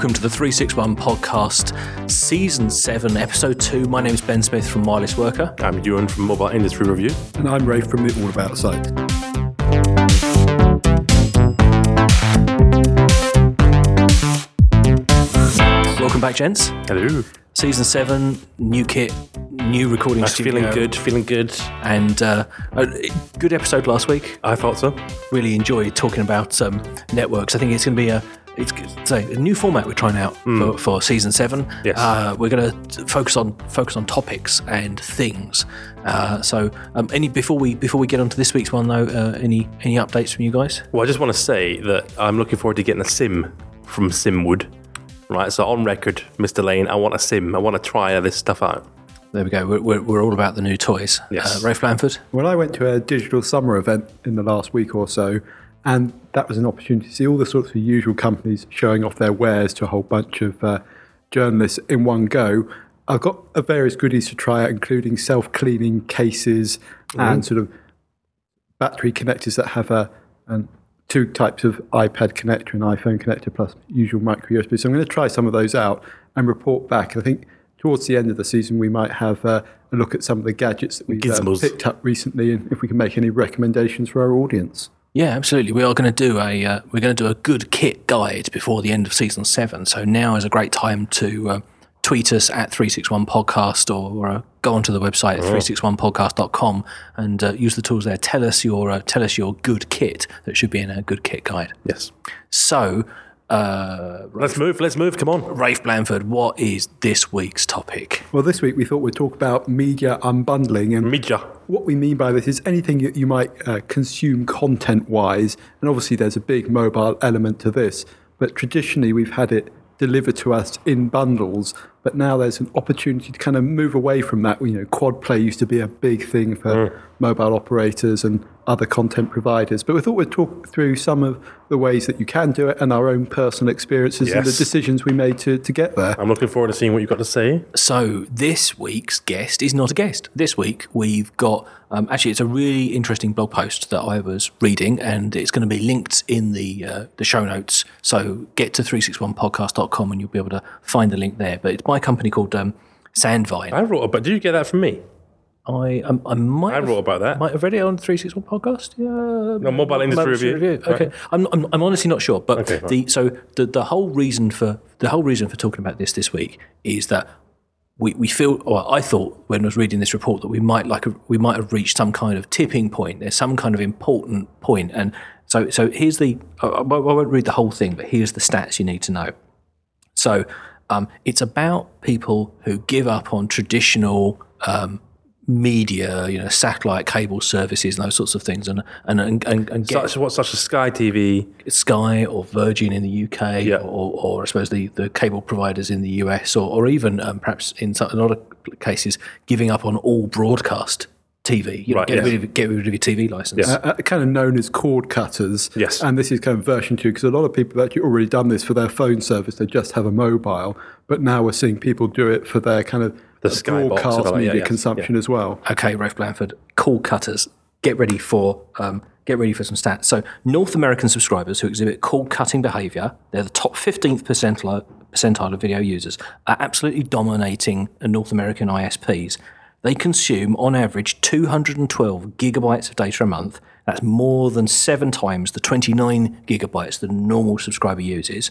Hello and welcome to the 361 podcast, season 7, episode 2. My name is Ben Smith from Wireless Worker. I'm Ewan from Mobile Industry Review. And I'm Ray from the All About site. Welcome back, gents. Hello. Season 7, new kit, new recording That's studio. feeling good, feeling good. And uh, a good episode last week. I thought so. Really enjoyed talking about um, networks. I think it's going to be a it's say a new format we're trying out for, for season seven. Yes. Uh, we're going to focus on focus on topics and things. Uh, so, um, any before we before we get on to this week's one though, uh, any any updates from you guys? Well, I just want to say that I'm looking forward to getting a sim from Simwood. Right, so on record, Mr. Lane, I want a sim. I want to try this stuff out. There we go. We're, we're, we're all about the new toys. Yes. Uh, Rafe Blandford. Well, I went to a digital summer event in the last week or so, and that was an opportunity to see all the sorts of usual companies showing off their wares to a whole bunch of uh, journalists in one go. I've got uh, various goodies to try out, including self cleaning cases and sort of battery connectors that have a, an two types of iPad connector and iPhone connector plus usual micro USB. So I'm going to try some of those out and report back. I think towards the end of the season we might have uh, a look at some of the gadgets that we've uh, picked up recently and if we can make any recommendations for our audience. Yeah, absolutely. We are going to do a uh, we're going to do a good kit guide before the end of season seven. So now is a great time to uh, tweet us at 361 podcast or uh, go onto the website at 361podcast.com and uh, use the tools there. Tell us your uh, tell us your good kit that should be in a good kit guide. Yes. So, uh, Let's move, let's move, come on. Rafe Blandford, what is this week's topic? Well, this week we thought we'd talk about media unbundling and Media. what we mean by this is anything that you might uh, consume content wise. And obviously, there's a big mobile element to this, but traditionally we've had it delivered to us in bundles. But now there's an opportunity to kind of move away from that. You know, quad play used to be a big thing for mobile operators and other content providers. But we thought we'd talk through some of the ways that you can do it and our own personal experiences and the decisions we made to, to get there. I'm looking forward to seeing what you've got to say. So this week's guest is not a guest. This week we've got um, actually it's a really interesting blog post that I was reading, and it's going to be linked in the uh, the show notes. So get to 361podcast.com and you'll be able to find the link there. But it's by a company called um, Sandvine. I wrote about, did you get that from me? I um, I might I have- wrote about that. might have read it on the 361 podcast. Yeah. No, Mobile Industry Review. Okay. I'm, I'm, I'm honestly not sure. But Okay, the so the, the whole reason for the whole reason for talking about this this week is that we, we feel well I thought when I was reading this report that we might like a, we might have reached some kind of tipping point. There's some kind of important point and so so here's the I won't read the whole thing, but here's the stats you need to know. So um, it's about people who give up on traditional um, media, you know, satellite cable services and those sorts of things, and and and, and, Such, what, such as Sky TV? Sky or Virgin in the UK, Yeah. or, or I suppose the, the cable providers in the US, or, or even um, perhaps in some, in a lot of cases giving up on all broadcast TV. You know, Right, get, yes. rid of, get rid of your TV license. Yes. uh, kind of known as cord cutters. Yes. And this is kind of version two because a lot of people have actually already done this for their phone service. They just have a mobile, but now we're seeing people do it for their kind of The uh, broadcast and media yeah, yeah, consumption as well. Okay, Rafe Blandford, cord cutters. Get ready for um, get ready for some stats. So, North American subscribers who exhibit cord cutting behaviour, they're the top 15th percentile, percentile of video users, are absolutely dominating North American ISPs. They consume, on average, 212 gigabytes of data a month. That's more than seven times the 29 gigabytes that a normal subscriber uses.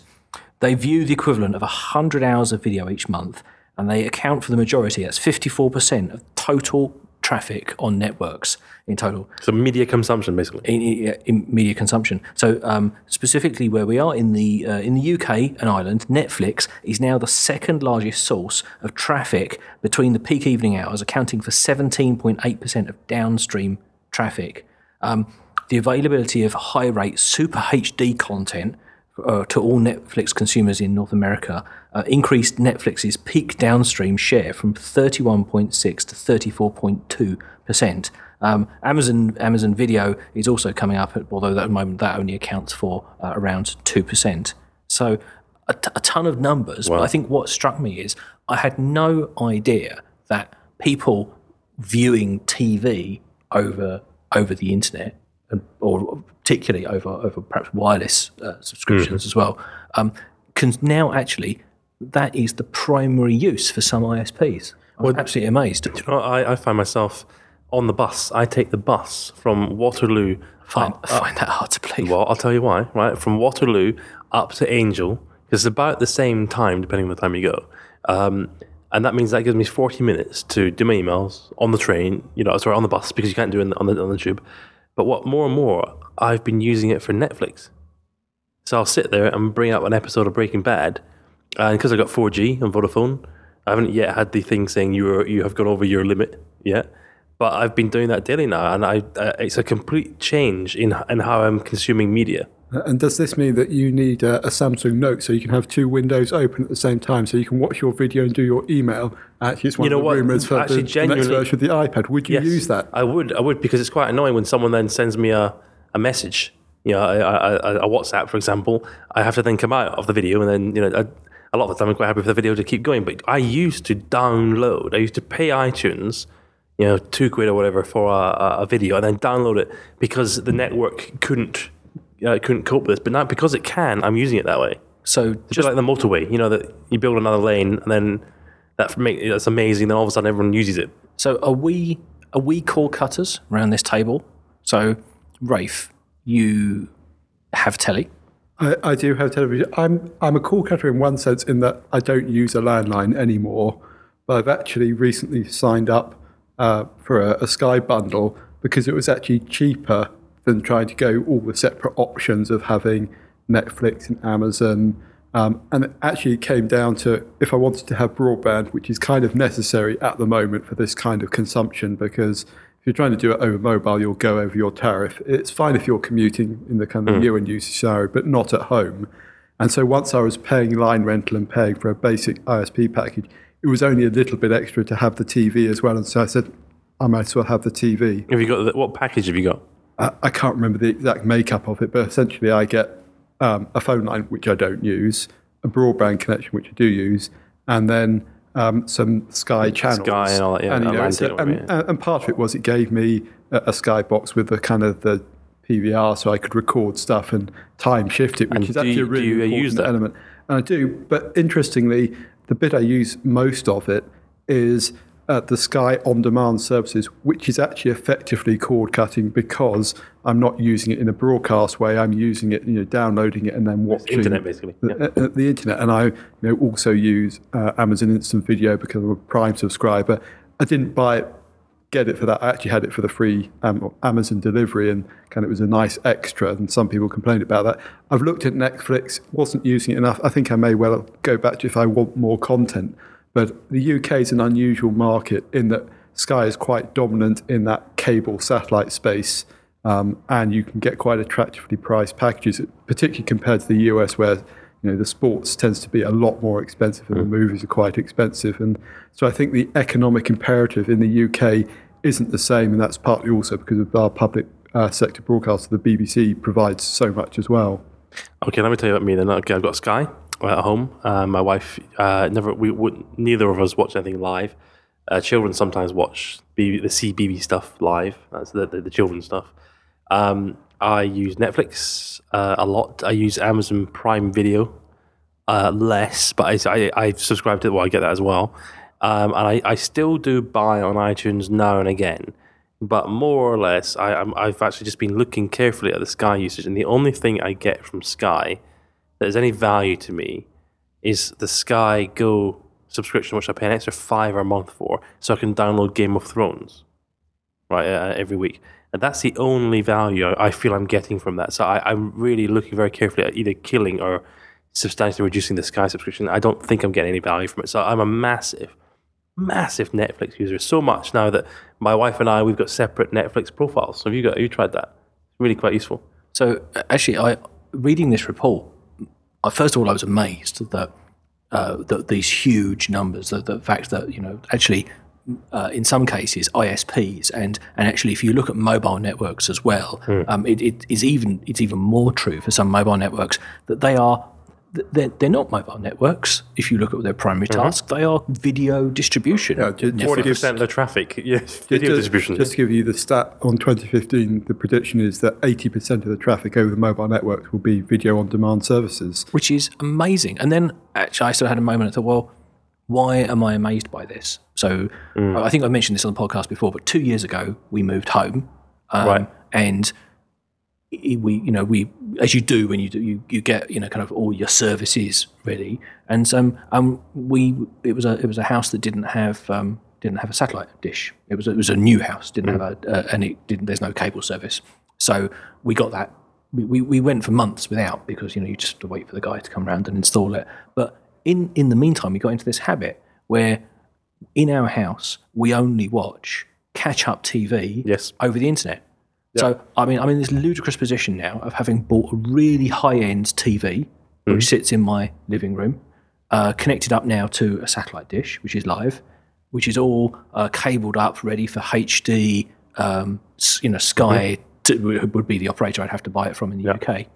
They view the equivalent of 100 hours of video each month, and they account for the majority, that's 54% of total traffic on networks in total So media consumption, basically. in, in, in media consumption. So um, specifically, where we are in the uh, in the UK and Ireland, Netflix is now the second largest source of traffic between the peak evening hours, accounting for 17.8% of downstream traffic. Um, the availability of high rate Super HD content uh, to all Netflix consumers in North America uh, increased Netflix's peak downstream share from 31.6 to 34.2 percent. Um, Amazon Amazon Video is also coming up, although at the moment that only accounts for uh, around two percent. So a, t- a ton of numbers. But I think what struck me is I had no idea that people viewing TV over over the internet, or particularly over over perhaps wireless uh, subscriptions as well, um, can now actually that is the primary use for some ISPs. I'm absolutely amazed. You know, I, I find myself on the bus. I take the bus from Waterloo. Find, up- find that hard to believe. Well, I'll tell you why. Right, from Waterloo up to Angel, 'cause it's about the same time depending on the time you go. Um, and that means that gives me forty minutes to do my emails on the train. You know, sorry, on the bus because you can't do it on the on the tube. But what more and more, I've been using it for Netflix. So I'll sit there and bring up an episode of Breaking Bad, and because I got 4G on Vodafone, I haven't yet had the thing saying you are, you have gone over your limit yet. But I've been doing that daily now, and I uh, it's a complete change in in how I'm consuming media. Uh, and does this mean that you need a, a Samsung Note so you can have two windows open at the same time, so you can watch your video and do your email? Actually, it's one You know of the what? rumors for Actually, the, the next version of the iPad. Would you Yes, use that? I would. I would because it's quite annoying when someone then sends me a, a message. You know, a, a, WhatsApp, for example. I have to then come out of the video, and then you know, a, a lot of the time I'm quite happy for the video to keep going. But I used to download. I used to pay iTunes, you know, two quid or whatever for a- a video, and then download it because the network couldn't uh, couldn't cope with this. But now because it can, I'm using it that way. So It's just like the motorway. You know that you build another lane, and then that make that's amazing. Then all of a sudden everyone uses it. So are we are we cord cutters around this table? So Rafe, you have telly. I, I do have television. I'm I'm a cord cutter in one sense in that I don't use a landline anymore, but I've actually recently signed up uh, for a, a Sky bundle because it was actually cheaper than trying to go all the separate options of having Netflix and Amazon. Um, and it actually came down to if I wanted to have broadband, which is kind of necessary at the moment for this kind of consumption, because if you're trying to do it over mobile, you'll go over your tariff. It's fine if you're commuting in the kind of new and usage scenario, but not at home. And so once I was paying line rental and paying for a basic ISP package, it was only a little bit extra to have the TV as well. And so I said, I might as well have the TV. Have you got the, what package have you got? I, I can't remember the exact makeup of it, but essentially I get um, a phone line, which I don't use, a broadband connection, which I do use, and then um, some Sky channels. Sky and all that, yeah, and, you know, so- and, and- and part of it was it gave me a, a Sky box with the kind of the PVR, so I could record stuff and time shift it, which And is do actually you- a really you, important use that? element. And I do, but interestingly, the bit I use most of it is uh, the Sky on demand services, which is actually effectively cord cutting because I'm not using it in a broadcast way. I'm using it, you know, downloading it and then watching internet, basically, The, uh, uh, the internet, and I, you know, also use uh, Amazon Instant Video because I'm a Prime subscriber. I didn't buy it, get it for that. I actually had it for the free um, Amazon delivery, and kind of it was a nice extra. And some people complained about that. I've looked at Netflix, wasn't using it enough. I think I may well go back to if I want more content. But the UK is an unusual market in that Sky is quite dominant in that cable satellite space, um, and you can get quite attractively priced packages, particularly compared to the US, where you know the sports tends to be a lot more expensive and the movies are quite expensive. And so I think the economic imperative in the UK isn't the same, and that's partly also because of our public uh, sector broadcaster, the BBC, provides so much as well. Okay, let me tell you about me then. Okay, I've got Sky at home. Uh, my wife uh, never. We would neither of us watch anything live. Uh, children sometimes watch the CBB stuff live. That's the the, the children stuff. Um, I use Netflix uh, a lot. I use Amazon Prime Video uh, less, but I, I I subscribe to well, I get that as well. Um, and I, I still do buy on iTunes now and again, but more or less, I, I'm, I've actually just been looking carefully at the Sky usage, and the only thing I get from Sky that is any value to me is the Sky Go subscription, which I pay an extra five a month for, so I can download Game of Thrones right uh, every week. And that's the only value I, feel I'm getting from that. So I, I'm really looking very carefully at either killing or substantially reducing the Sky subscription. I don't think I'm getting any value from it. So I'm a massive, massive Netflix user. So much now that my wife and I we've got separate Netflix profiles. So have you got? Have you tried that? It's really quite useful. So uh, actually, I reading this report. I, first of all, I was amazed that uh, that these huge numbers, that the fact that you know actually. Uh, in some cases, ISPs, and and actually, if you look at mobile networks as well, um, it, it is even it's even more true for some mobile networks that they are they're, they're not mobile networks. If you look at their primary task, they are video distribution. ju- just. Forty percent of the traffic, yes, video just, distribution. Just to give you the stat on 2015, the prediction is that 80% of the traffic over the mobile networks will be video on demand services. which is amazing. And then actually, I sort of had a moment. I thought, well, why am I amazed by this? So I think I mentioned this on the podcast before, but two years ago we moved home, um, Right. And i- we, you know, we as you do when you do, you, you get you know kind of all your services ready, and um, um, we it was a it was a house that didn't have um, didn't have a satellite dish. It was a, it was a new house, didn't have a uh, and it didn't. There's no cable service, so we got that. We, we, we went for months without because you know you just have to wait for the guy to come around and install it. But in in the meantime, we got into this habit where in our house we only watch catch up TV Yes. over the internet. So I mean I'm in this ludicrous position now of having bought a really high end TV which sits in my living room, uh, connected up now to a satellite dish which is live, which is all uh, cabled up, ready for HD. Um, you know, Sky to, would be the operator I'd have to buy it from in the UK.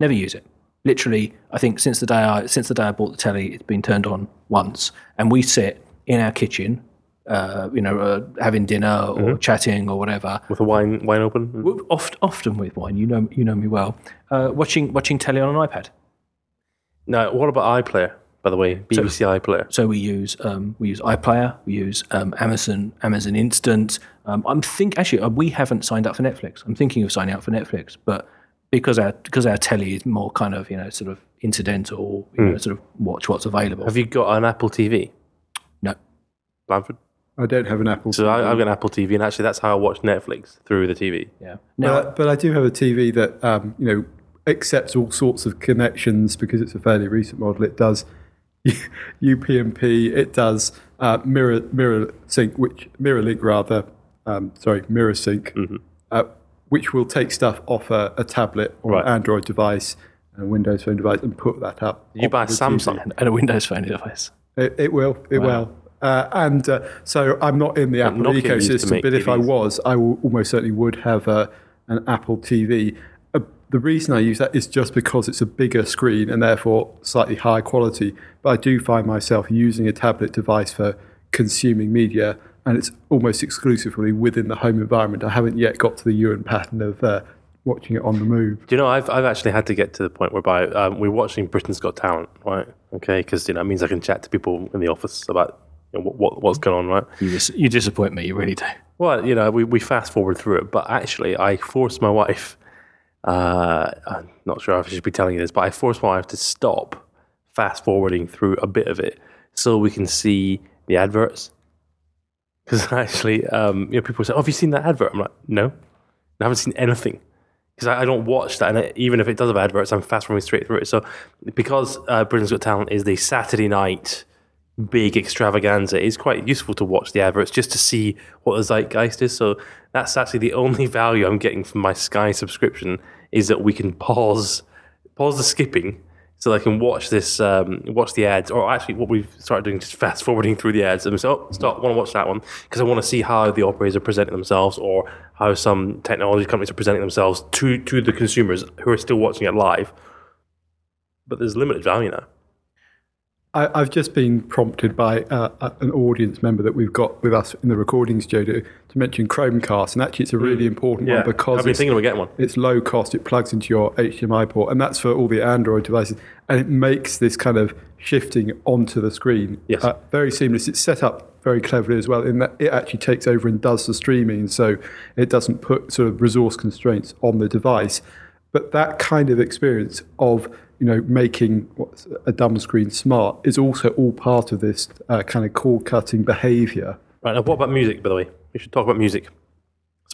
Never use it. Literally, I think since the day I since the day I bought the telly, it's been turned on once, and we sit in our kitchen, uh, you know, uh, having dinner or chatting or whatever. with a wine wine open. Oft, often with wine, you know, you know me well. Uh, watching watching telly on an iPad. Now, what about iPlayer? By the way, BBC iPlayer. So we use um, we use iPlayer, we use um, Amazon Amazon Instant. Um, I'm think actually uh, we haven't signed up for Netflix. I'm thinking of signing up for Netflix, but because our because our telly is more kind of you know sort of incidental, you know, sort of watch what's available. Have you got an Apple TV, no, Blandford? I don't have an Apple So TV. I, I've got an Apple TV, and actually, that's how I watch Netflix through the TV. yeah. Now but, but I do have a TV that um, you know accepts all sorts of connections because it's a fairly recent model. It does UPnP. It does uh, mirror mirror sync, which mirror link rather. Um, sorry, mirror sync, uh, which will take stuff off a, a tablet or Right. an Android device and a Windows Phone device and put that up. You buy a onto the TV. Samsung. and a Windows Phone device. It, it will. It will. Uh, and uh, so I'm not in the Apple used to ecosystem, but if I was, I almost certainly would have uh, an Apple TV. Uh, the reason I use that is just because it's a bigger screen and therefore slightly higher quality. But I do find myself using a tablet device for consuming media, and it's almost exclusively within the home environment. I haven't yet got to the Ewan pattern of uh, watching it on the move. Do you know, I've, I've actually had to get to the point whereby um, we're watching Britain's Got Talent, right? Okay, because you know, it means I can chat to people in the office about you know, what, what, what's going on, right? You dis- you disappoint me. You really do. Well, you know, we, we fast forward through it, but actually, I forced my wife. Uh, I'm not sure if I should be telling you this, but I forced my wife to stop fast forwarding through a bit of it so we can see the adverts. Because actually, um, you know, people say, "Oh, have you seen that advert?" I'm like, "No, I haven't seen anything." Because I, I don't watch that, and I, even if it does have adverts, I'm fast forwarding straight through it. So, because uh, Britain's Got Talent is the Saturday night big extravaganza, it's quite useful to watch the adverts just to see what the zeitgeist is. So that's actually the only value I'm getting from my Sky subscription is that we can pause pause the skipping so I can watch this um, watch the ads. Or actually, what we've started doing is just fast forwarding through the ads and so oh, stop. Want to watch that one because I want to see how the operators are presenting themselves or how some technology companies are presenting themselves to to the consumers who are still watching it live. But there's limited value now. I, I've just been prompted by uh, an audience member that we've got with us in the recording studio to mention Chromecast, and actually, it's a really important one because I've been it's, thinking about getting one. it's low cost. It plugs into your HDMI port, and that's for all the Android devices, and it makes this kind of shifting onto the screen Yes. uh, very seamless. It's set up very cleverly as well in that it actually takes over and does the streaming, so it doesn't put sort of resource constraints on the device. But that kind of experience of you know making a dumb screen smart is also all part of this uh, kind of cord cutting behavior. Right now, what about music? By the way, we should talk about music.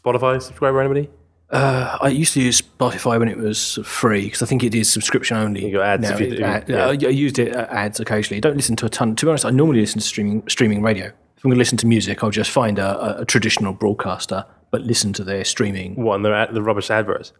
Spotify subscriber anybody? Uh, I used to use Spotify when it was free because I think it is subscription only. You got ads now. if you It- do, ad- yeah. I I used it uh, ads occasionally. I don't listen to a ton. To be honest, I normally listen to streaming streaming radio. If I'm going to listen to music, I'll just find a, a, a traditional broadcaster, but listen to their streaming. What and the the rubbish adverts?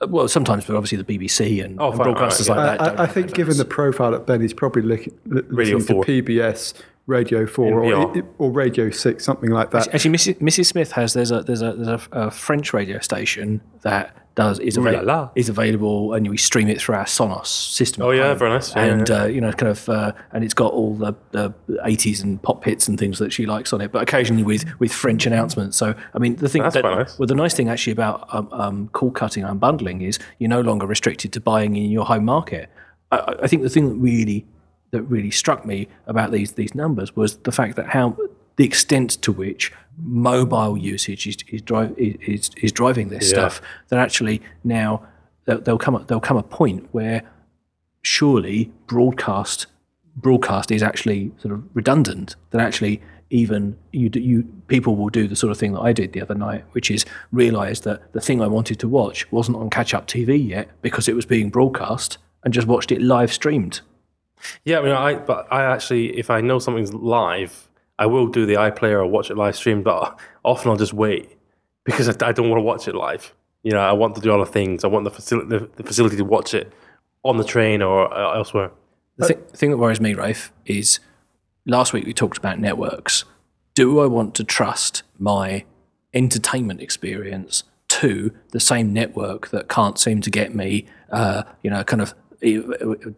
Uh, Well, sometimes, but obviously the BBC and, Oh, and fine, broadcasters alright, like that. I, don't I have think, given the profile that Ben is probably looking, li- Radio to PBS Radio 4 or, or Radio 6, something like that. Actually, Mrs. Mrs. Smith has there's a there's a there's a, a French radio station that does is, Ooh la avail- la. is available, and we stream it through our Sonos system. Oh, yeah, very nice. Yeah, and yeah. Uh, you know, kind of, uh, and it's got all the, the 80s and pop hits and things that she likes on it, but occasionally with with French announcements. So, I mean, the thing That's that nice. well, the nice thing actually about um, um, cord cutting and unbundling is you're no longer restricted to buying in your home market. I- I, I think the thing that really that really struck me about these these numbers was the fact that how the extent to which mobile usage is is, is, is driving this stuff. That actually now there'll come a, there'll come a point where surely broadcast broadcast is actually sort of redundant. That actually even you you people will do the sort of thing that I did the other night, which is realise that the thing I wanted to watch wasn't on catch up TV yet because it was being broadcast, and just watched it live streamed. Yeah, I mean, I but I actually, if I know something's live, I will do the iPlayer or watch it live stream. But often I'll just wait because I, I don't want to watch it live. You know, I want to do other things. I want the facility, the, the facility to watch it on the train or uh, elsewhere. The thi- thing that worries me, Rafe, is last week we talked about networks. Do I want to trust my entertainment experience to the same network that can't seem to get me, uh, you know, kind of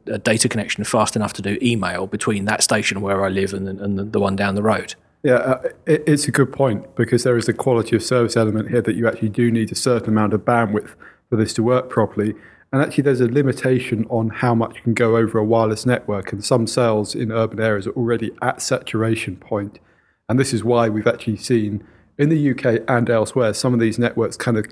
a data connection fast enough to do email between that station where I live and, and the one down the road? Yeah, uh, it, it's a good point because there is a quality of service element here that you actually do need a certain amount of bandwidth for this to work properly. And actually, there's a limitation on how much you can go over a wireless network, and some cells in urban areas are already at saturation point. And this is why we've actually seen in the UK and elsewhere some of these networks kind of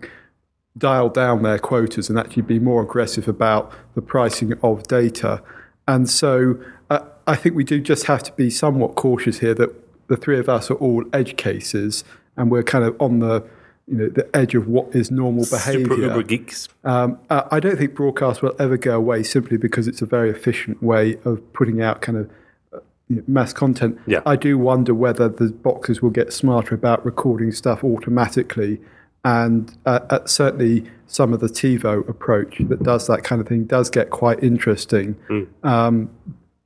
dial down their quotas and actually be more aggressive about the pricing of data. And so uh, I think we do just have to be somewhat cautious here that the three of us are all edge cases and we're kind of on the you know the edge of what is normal behavior. Super Uber geeks. Um, uh, I don't think broadcast will ever go away simply because it's a very efficient way of putting out kind of uh, you know, mass content. Yeah. I do wonder whether the boxes will get smarter about recording stuff automatically. And uh, uh, certainly some of the TiVo approach that does that kind of thing does get quite interesting. Um,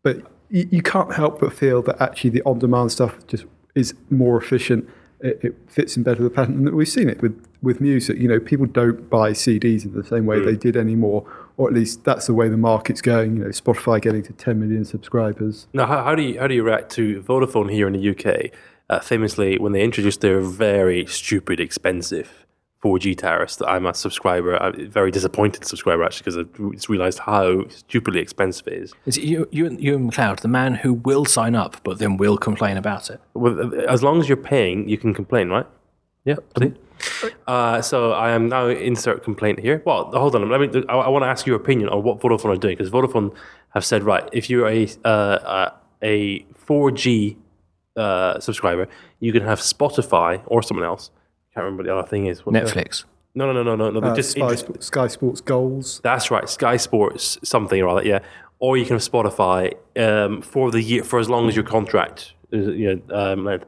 but you, you can't help but feel that actually the on-demand stuff just is more efficient. It, it fits in better with the pattern. that we've seen it with, with music. You know, people don't buy CDs in the same way they did anymore, or at least that's the way the market's going. You know, Spotify getting to 10 million subscribers. Now, how, how do you how do you react to Vodafone here in the UK? Uh, famously, when they introduced their very stupid, expensive 4G tariffs, that I'm a subscriber, I'm a very disappointed subscriber actually, because I just realised how stupidly expensive it is. Is it you, you, Ewan McLeod, the man who will sign up but then will complain about it? With, as long as you're paying, you can complain, right? Yeah. See? Uh, so I am now insert complaint here. Well, hold on. Let me. I, I want to ask your opinion on what Vodafone are doing because Vodafone have said right. If you're a uh, uh, a 4G uh, subscriber, you can have Spotify or someone else. Can't remember what the other thing is. What's the- Netflix. No, no, no, no, no. no. Uh, just Sky, Sp- Sky Sports goals. that's right, Sky Sports something or other, yeah. Or you can have Spotify um, for the year for as long as your contract is, you know, um, length.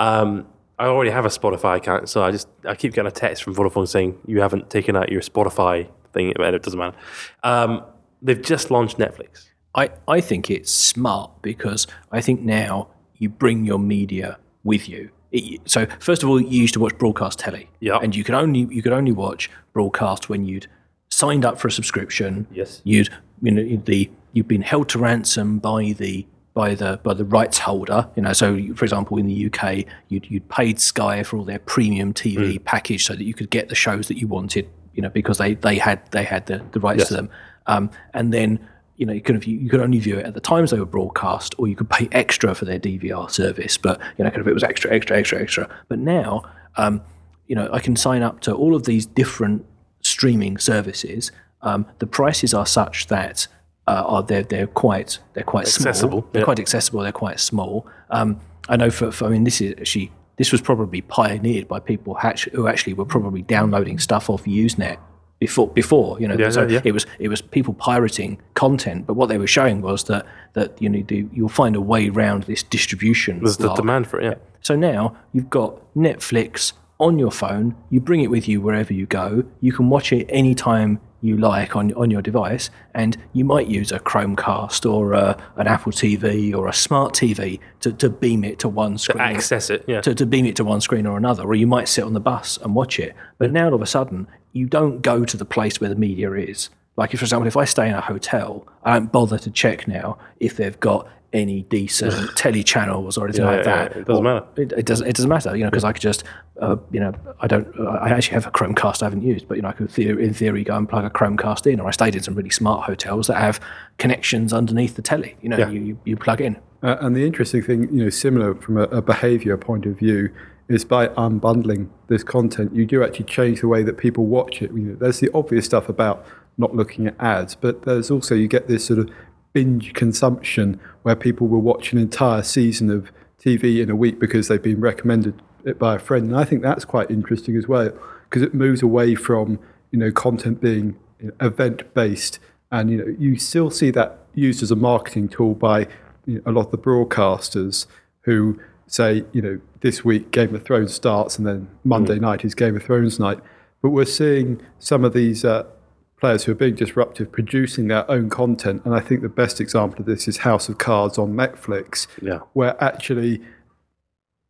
Um, I already have a Spotify account, so I just I keep getting a text from Vodafone saying you haven't taken out your Spotify thing. But it doesn't matter. Um, they've just launched Netflix. I, I think it's smart because I think now you bring your media with you. It- so first of all, you used to watch broadcast telly, Yeah. and you could only you could only watch broadcast when you'd signed up for a subscription. Yes. you'd you know the you've been held to ransom by the by the by the rights holder. You know, so you- for example, in the UK, you'd you'd paid Sky for all their premium TV package so that you could get the shows that you wanted. You know, because they they had they had the, the rights Yes. to them, um, and then you know, you could have, you could only view it at the times they were broadcast, or you could pay extra for their DVR service. But you know, kind of it was extra, extra, extra, extra. But now, um, you know, I can sign up to all of these different streaming services. Um, the prices are such that uh, are they're they're quite they're quite Accessible, Small. They're yeah. quite accessible. They're quite small. Um, I know for, for I mean, this is actually this was probably pioneered by people who actually were probably downloading stuff off Usenet before before you know Yeah, so yeah, it was it was people pirating content but what they were showing was that that you know the, you'll find a way around this distribution There's the demand for it. Yeah. so now you've got netflix on your phone you bring it with you wherever you go you can watch it anytime you like on on your device, and you might use a Chromecast or a, an Apple TV or a smart TV to, to beam it to one screen. Access it, yeah. to, to beam it to one screen or another, or you might sit on the bus and watch it. But now all of a sudden, you don't go to the place where the media is. Like, if, for example, if I stay in a hotel, I don't bother to check now if they've got any decent telly channels or anything Yeah, like yeah, that. yeah, it doesn't Or- matter. It, it doesn't. It doesn't matter, you know, because I could just, uh, you know, I don't. I actually have a Chromecast I haven't used, but you know, I could, theor- in theory, go and plug a Chromecast in. Or I stayed in some really smart hotels that have connections underneath the telly. You know, Yeah. you, you you plug in. Uh, and the interesting thing, you know, similar from a, a behavior point of view, is by unbundling this content, you do actually change the way that people watch it. You know, there's the obvious stuff about not looking at ads, but there's also you get this sort of binge consumption where people will watch an entire season of TV in a week because they've been recommended it by a friend. And I think that's quite interesting as well because it moves away from you know content being you know, event based, and you know you still see that used as a marketing tool by you know, a lot of the broadcasters who say you know this week Game of Thrones starts and then Monday night is Game of Thrones night. But we're seeing some of these uh, players who are being disruptive producing their own content, and I think the best example of this is House of Cards on Netflix Yeah. where actually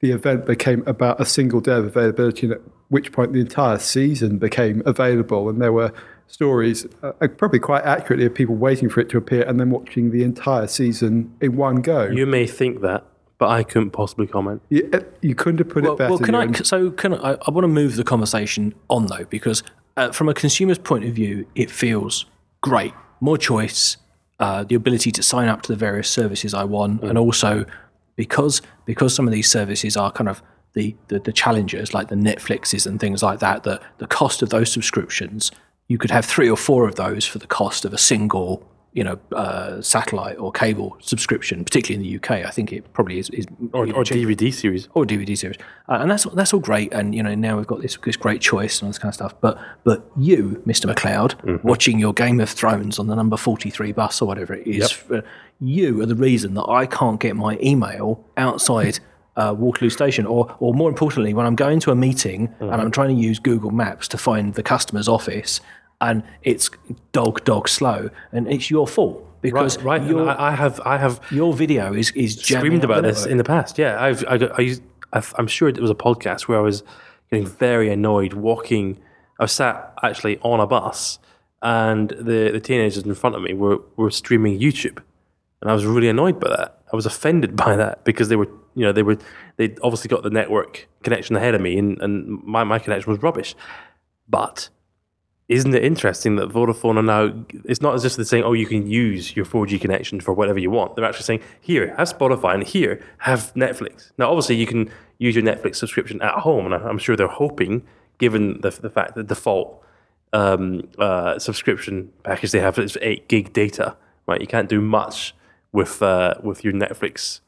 the event became about a single day of availability, and at which point the entire season became available. And there were stories, uh, probably quite accurately, of people waiting for it to appear and then watching the entire season in one go. You may think that, but I couldn't possibly comment. you, uh, you couldn't have put Well, it better. well can I? Ewan. So can I? I want to move the conversation on though, because uh, from a consumer's point of view, it feels great, more choice, uh, the ability to sign up to the various services I want, and also because because some of these services are kind of the, the the challengers like the Netflixes and things like that. The the cost of those subscriptions, you could have three or four of those for the cost of a single. You know, uh, satellite or cable subscription, particularly in the UK, I think it probably is. is Or, or DVD series. or DVD series, uh, and that's that's all great. And you know now we've got this this great choice and all this kind of stuff. But but you, Mister McLeod, watching your Game of Thrones on the number forty three bus or whatever it is, uh, you are the reason that I can't get my email outside. Uh, Waterloo Station, or, or more importantly, when I'm going to a meeting and I'm trying to use Google Maps to find the customer's office, and it's dog dog slow, and it's your fault because Right, right. your I, I have, I have your video is is screamed about this in the past. Yeah, I've, I, I, used, I've, I'm sure it was a podcast where I was getting very annoyed walking. I was sat actually on a bus, and the, the teenagers in front of me were, were streaming YouTube, and I was really annoyed by that. I was offended by that because they were, you know, they were, they obviously got the network connection ahead of me, and, and my, my connection was rubbish. But isn't it interesting that Vodafone are now? It's not as just they're saying, "Oh, you can use your 4G connection for whatever you want." They're actually saying, "Here, have Spotify, and here, have Netflix." Now, obviously, you can use your Netflix subscription at home, and I'm sure they're hoping, given the the fact that the default um, uh, subscription package they have is eight gig data, right? You can't do much with uh, with your Netflix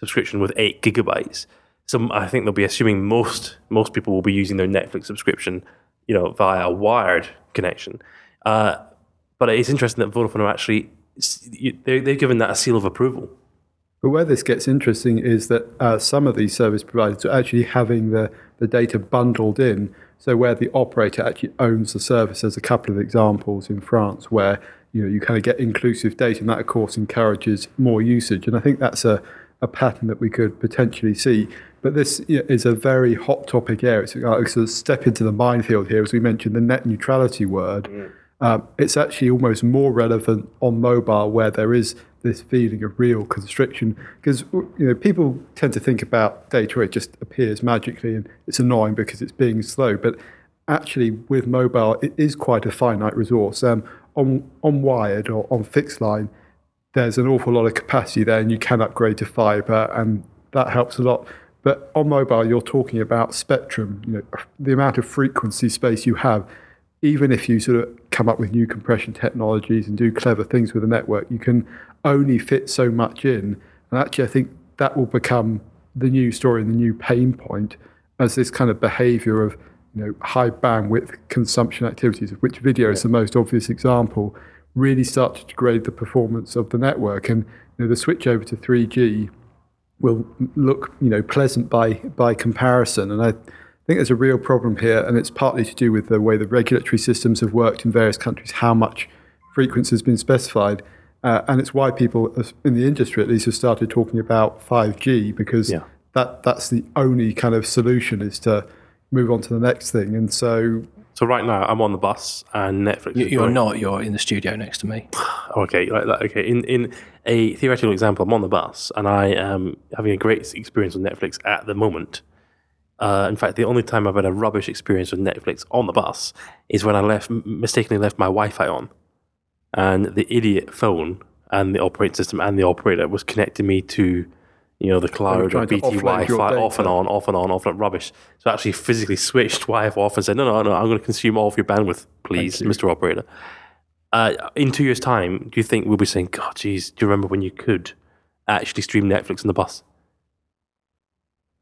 subscription with eight gigabytes. So I think they'll be assuming most most people will be using their Netflix subscription, you know, via a wired connection. Uh, but it's interesting that Vodafone are actually they they've given that a seal of approval. But where this gets interesting is that uh, some of these service providers are actually having the, the data bundled in. So where the operator actually owns the service, there's a couple of examples in France where you know you kind of get inclusive data, and that of course encourages more usage. And I think that's a, a pattern that we could potentially see. But this is a very hot topic area. It's like sort of step into the minefield here, as we mentioned, the net neutrality word. Um, it's actually almost more relevant on mobile where there is this feeling of real constriction. Because you know people tend to think about data it just appears magically and it's annoying because it's being slow. But actually with mobile it is quite a finite resource. Um, on on wired or on fixed line there's an awful lot of capacity there and you can upgrade to fiber and that helps a lot but on mobile you're talking about spectrum you know the amount of frequency space you have. Even if you sort of come up with new compression technologies and do clever things with the network you can only fit so much in. And actually i think that will become the new story and the new pain point as this kind of behavior of you know high bandwidth consumption activities of which video is the most obvious example really start to degrade the performance of the network. And you know, the switch over to 3G will look you know pleasant by by comparison and I think there's a real problem here, and it's partly to do with the way the regulatory systems have worked in various countries, how much frequency has been specified. Uh, and it's why people in the industry, at least, have started talking about 5G because Yeah. that, that's the only kind of solution is to move on to the next thing. And so, So right now I'm on the bus and Netflix. You, you're not. You're in the studio next to me. Okay, like, like, okay. In in a theoretical example, I'm on the bus and I am having a great experience with Netflix at the moment. Uh, in fact, the only time I've had a rubbish experience with Netflix on the bus is when I left mistakenly left my Wi-Fi on, and the idiot phone and the operating system and the operator was connecting me to, you know, the cloud or BT Wi-Fi off and on, off and on, off and on, rubbish. So I actually physically switched Wi-Fi off and said, no, no, no, I'm going to consume all of your bandwidth, please, Mr. Operator. Uh, in two years' time, do you think we'll be saying, God, geez, do you remember when you could actually stream Netflix on the bus?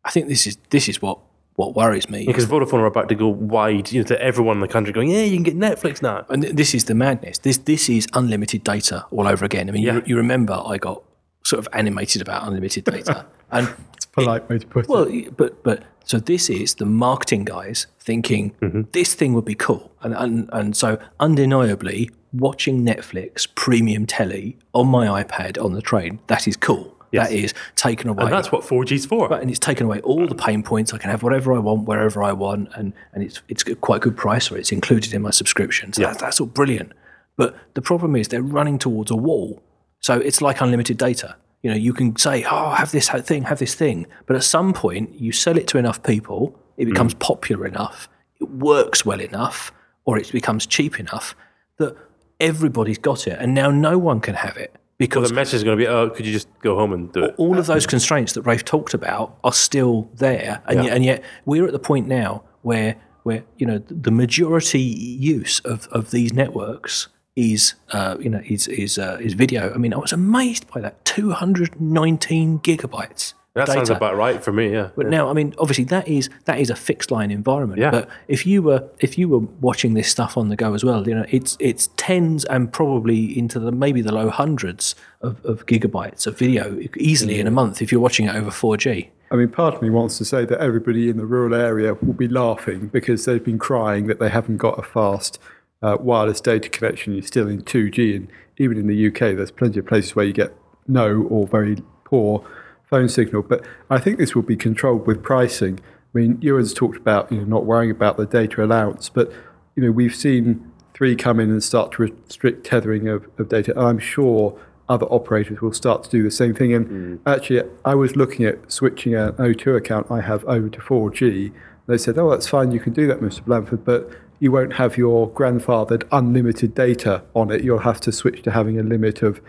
I think this is this is what what worries me. Because Vodafone are about to go wide, you know, to everyone in the country, going, "Yeah, you can get Netflix now." And th- this is the madness. This this is unlimited data all over again. I mean, Yeah. you, you remember I got sort of animated about unlimited data, and it's a polite way to put well, it. Well, but but so this is the marketing guys thinking mm-hmm. this thing would be cool, and and and so undeniably watching Netflix premium telly on my iPad on the train that is cool. That is taken away. And that's what 4G's for. Right, and it's taken away all the pain points. I can have whatever I want, wherever I want, and, and it's it's a quite good price, or it's included in my subscription. So that's, that's all brilliant. But the problem is they're running towards a wall. So it's like unlimited data. You know, you can say, "Oh, have this thing, have this thing," but at some point you sell it to enough people, it mm. becomes popular enough, it works well enough, or it becomes cheap enough that everybody's got it, and now no one can have it because the message is going to be, "Oh, could you just go home and do it?" all of those constraints that Rafe talked about are still there, and, yet, and yet we're at the point now where where you know the majority use of, of these networks is uh, you know is is uh, is video. I mean, I was amazed by that 219 gigabytes. That data. sounds about right for me. Yeah. But now, I mean, obviously that is that is a fixed line environment. Yeah. But if you were if you were watching this stuff on the go as well, you know, it's it's tens and probably into the maybe the low hundreds of, of gigabytes of video easily in a month if you're watching it over 4G. I mean, part of me wants to say that everybody in the rural area will be laughing because they've been crying that they haven't got a fast uh, wireless data connection. You're still in 2G, and even in the UK, there's plenty of places where you get no or very poor phone signal. But I think this will be controlled with pricing. I mean, Ewan's talked about you know not worrying about the data allowance, but you know we've seen three come in and start to restrict tethering of, of data. And I'm sure other operators will start to do the same thing. And actually, I was looking at switching an O2 account I have over to 4G. They said, "Oh, that's fine. You can do that, Mr. Blandford, but you won't have your grandfathered unlimited data on it. You'll have to switch to having a limit of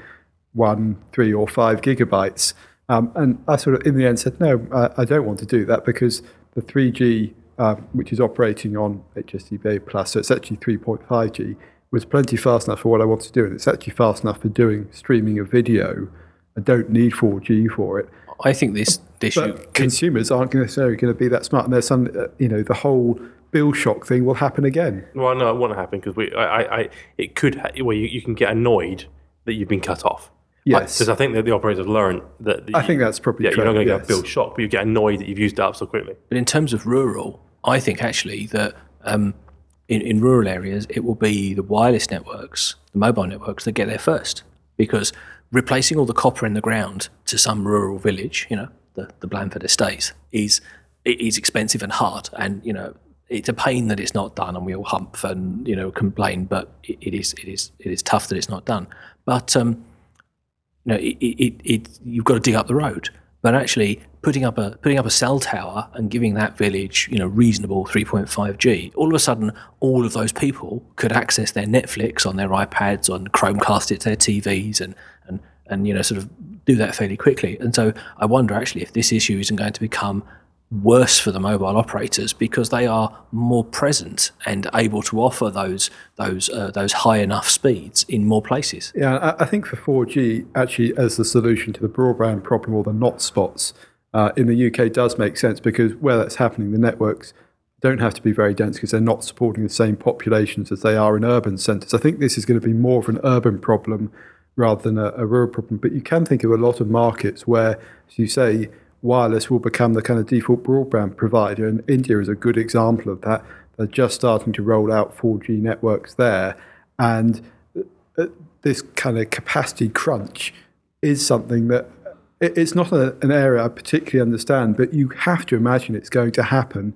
one, three, or five gigabytes." Um, and I sort of, in the end, said, "No, I, I don't want to do that because the 3G, um, which is operating on HSDPA plus, so it's actually 3.5G." was plenty fast enough for what I want to do, and it's actually fast enough for doing streaming of video. I don't need 4G for it. I think this this issue consumers aren't necessarily going to be that smart, and there's some, uh, you know, the whole bill shock thing will happen again. Well, no, it won't happen because we, I, I, I, it could. Ha- well, you, you can get annoyed that you've been cut off. Yes. because I think that the operators learned that. I think that's probably yeah. true, You're not going to get a bill shock, but you get annoyed that you've used it up so quickly. But in terms of rural, I think actually that um, in, in rural areas, it will be the wireless networks, the mobile networks that get there first. Because replacing all the copper in the ground to some rural village, you know, the, the Blandford Estates, is, it is expensive and hard. And, you know, it's a pain that it's not done and we all hump and, you know, complain, but it, it, is, it, is, it is tough that it's not done. But, um, you know, it, it, it, you've got to dig up the road. But actually, putting up a putting up a cell tower and giving that village, you know, reasonable 3.5G, all of a sudden, all of those people could access their Netflix on their iPads, on Chromecast it to their TVs, and and and you know, sort of do that fairly quickly. And so, I wonder actually if this issue isn't going to become worse for the mobile operators because they are more present and able to offer those those uh, those high enough speeds in more places. Yeah, I, think for 4G, actually, as the solution to the broadband problem or the not spots uh, in the UK does make sense because where that's happening, the networks don't have to be very dense because they're not supporting the same populations as they are in urban centres. I think this is going to be more of an urban problem rather than a, a rural problem. But you can think of a lot of markets where, as you say, wireless will become the kind of default broadband provider. And India is a good example of that. They're just starting to roll out 4G networks there. And uh, this kind of capacity crunch is something that it's not a, an area I particularly understand, but you have to imagine it's going to happen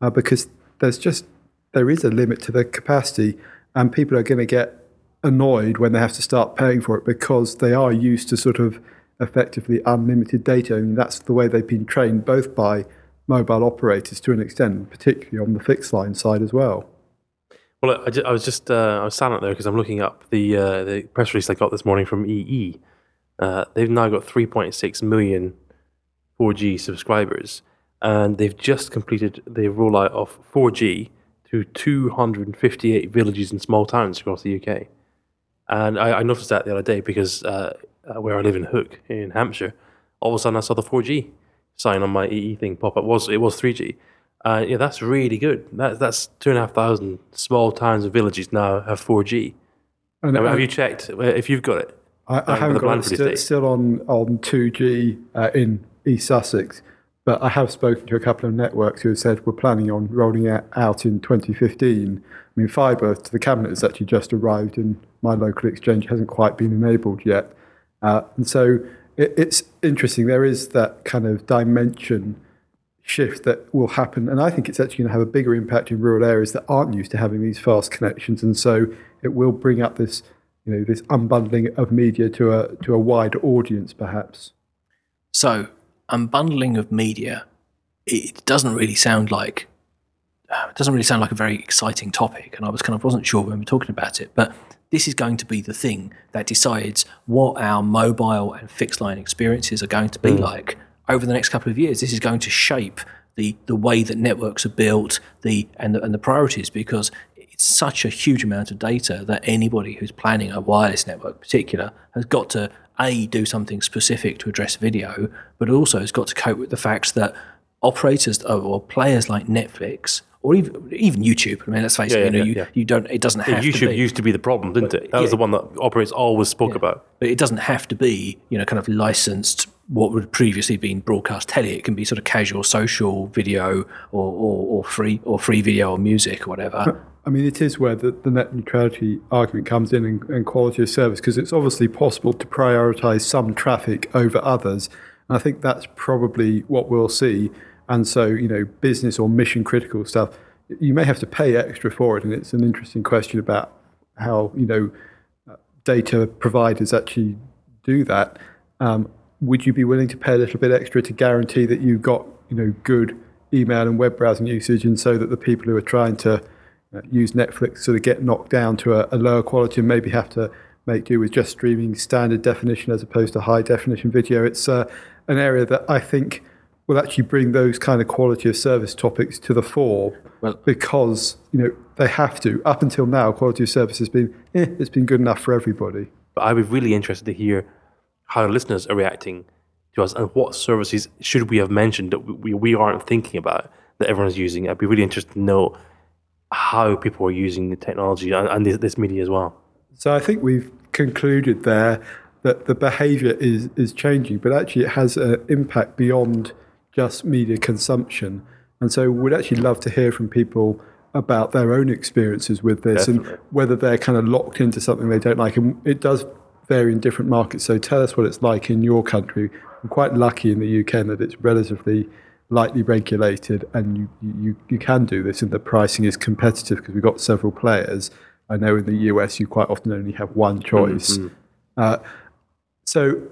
uh, because there's just there is a limit to the capacity, and people are going to get annoyed when they have to start paying for it because they are used to sort of effectively unlimited data. I mean, that's the way they've been trained both by mobile operators to an extent, particularly on the fixed line side as well. Well, I, I was just uh, I was silent there because I'm looking up the uh, the press release I got this morning from EE. Uh, they've now got 3.6 million 4G subscribers, and they've just completed the rollout of 4G to 258 villages and small towns across the UK. And I, I noticed that the other day because uh, where I live in Hook in Hampshire, all of a sudden I saw the 4G sign on my EE thing pop up. It was it was 3G. Uh, yeah, that's really good. That, that's two and a half thousand small towns and villages now have 4G. And Have, I- you checked uh, if you've got it? I, I haven't got it still, still on on 2G uh, in East Sussex, but I have spoken to a couple of networks who have said we're planning on rolling it out in 2015. I mean, fibre to the cabinet has actually just arrived, and my local exchange hasn't quite been enabled yet. Uh, and so it, it's interesting. There is that kind of dimension shift that will happen, and I think it's actually going to have a bigger impact in rural areas that aren't used to having these fast connections, and so it will bring up this, you know, this unbundling of media to a to a wider audience, perhaps. So, unbundling of media, it doesn't really sound like uh, it doesn't really sound like a very exciting topic, and I was kind of wasn't sure when we were talking about it, but this is going to be the thing that decides what our mobile and fixed line experiences are going to be mm. like over the next couple of years. This is going to shape the the way that networks are built, the and the, and the priorities because it's such a huge amount of data that anybody who's planning a wireless network, in particular, has got to a do something specific to address video, but also has got to cope with the fact that operators or- or players like Netflix or even even YouTube. I mean, let's face Yeah, it. You know, yeah, you, yeah. you don't. It doesn't Yeah, have to YouTube be. used to be the problem, didn't it? That was the one that operators always spoke about. But it doesn't have to be, you know, kind of licensed what would previously been broadcast telly. It can be sort of casual social video or, or, or free or free video or music or whatever. I mean, it is where the, the net neutrality argument comes in and, and quality of service because it's obviously possible to prioritize some traffic over others. And I think that's probably what we'll see. And so, you know, business or mission critical stuff, you may have to pay extra for it. And it's an interesting question about how, you know, uh, data providers actually do that. Um, would you be willing to pay a little bit extra to guarantee that you've got, you know, good email and web browsing usage and so that the people who are trying to uh, use Netflix sort of get knocked down to a, a lower quality and maybe have to make do with just streaming standard definition as opposed to high definition video. It's uh, an area that I think will actually bring those kind of quality of service topics to the fore Well- because you know they have to. Up until now, quality of service has been eh, it's been good enough for everybody. But I'd be really interested to hear how the listeners are reacting to us and what services should we have mentioned that we, we aren't thinking about that everyone's using. I'd be really interested to know how people are using the technology and, and this, this media as well. So I think we've concluded there that the behaviour is is changing, but actually it has an impact beyond just media consumption. And so we'd actually love to hear from people about their own experiences with this and whether they're kind of locked into something they don't like. And it does vary in different markets. So tell us what it's like in your country. I'm quite lucky in the UK in that it's relatively lightly regulated and you, you, you can do this and the pricing is competitive because we've got several players. I know in the US you quite often only have one choice. Uh, so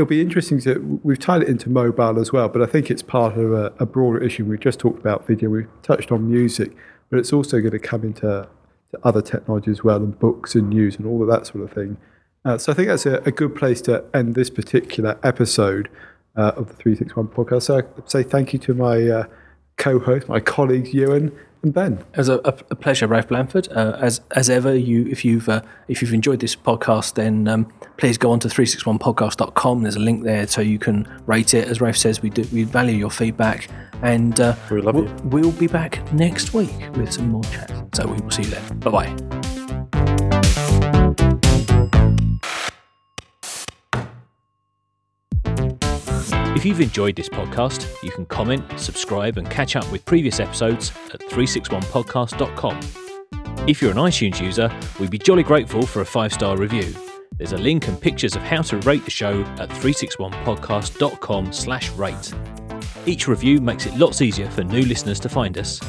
it'll be interesting to, we've tied it into mobile as well, but I think it's part of a, a broader issue. We've just talked about video, we've touched on music, but it's also going to come into to other technology as well, and books and news and all of that sort of thing. Uh, so I think that's a, a good place to end this particular episode uh, of the 361 podcast. So I say thank you to my uh, co-host, my colleagues, Ewan and Ben. It was a, a, a pleasure, Ralph Blandford. Uh, as as ever, you if you've uh, if you've enjoyed this podcast, then um, please go on to 361podcast.com. There's a link there so you can rate it. As Ralph says, we do, we value your feedback, and uh, We love we'll, you. we'll be back next week with some more chat. So we will see you then. Bye bye. If you've enjoyed this podcast, you can comment, subscribe, and catch up with previous episodes at 361podcast.com. If you're an iTunes user, we'd be jolly grateful for a five star review. There's a link and pictures of how to rate the show at 361podcast.com slash rate. Each review makes it lots easier for new listeners to find us.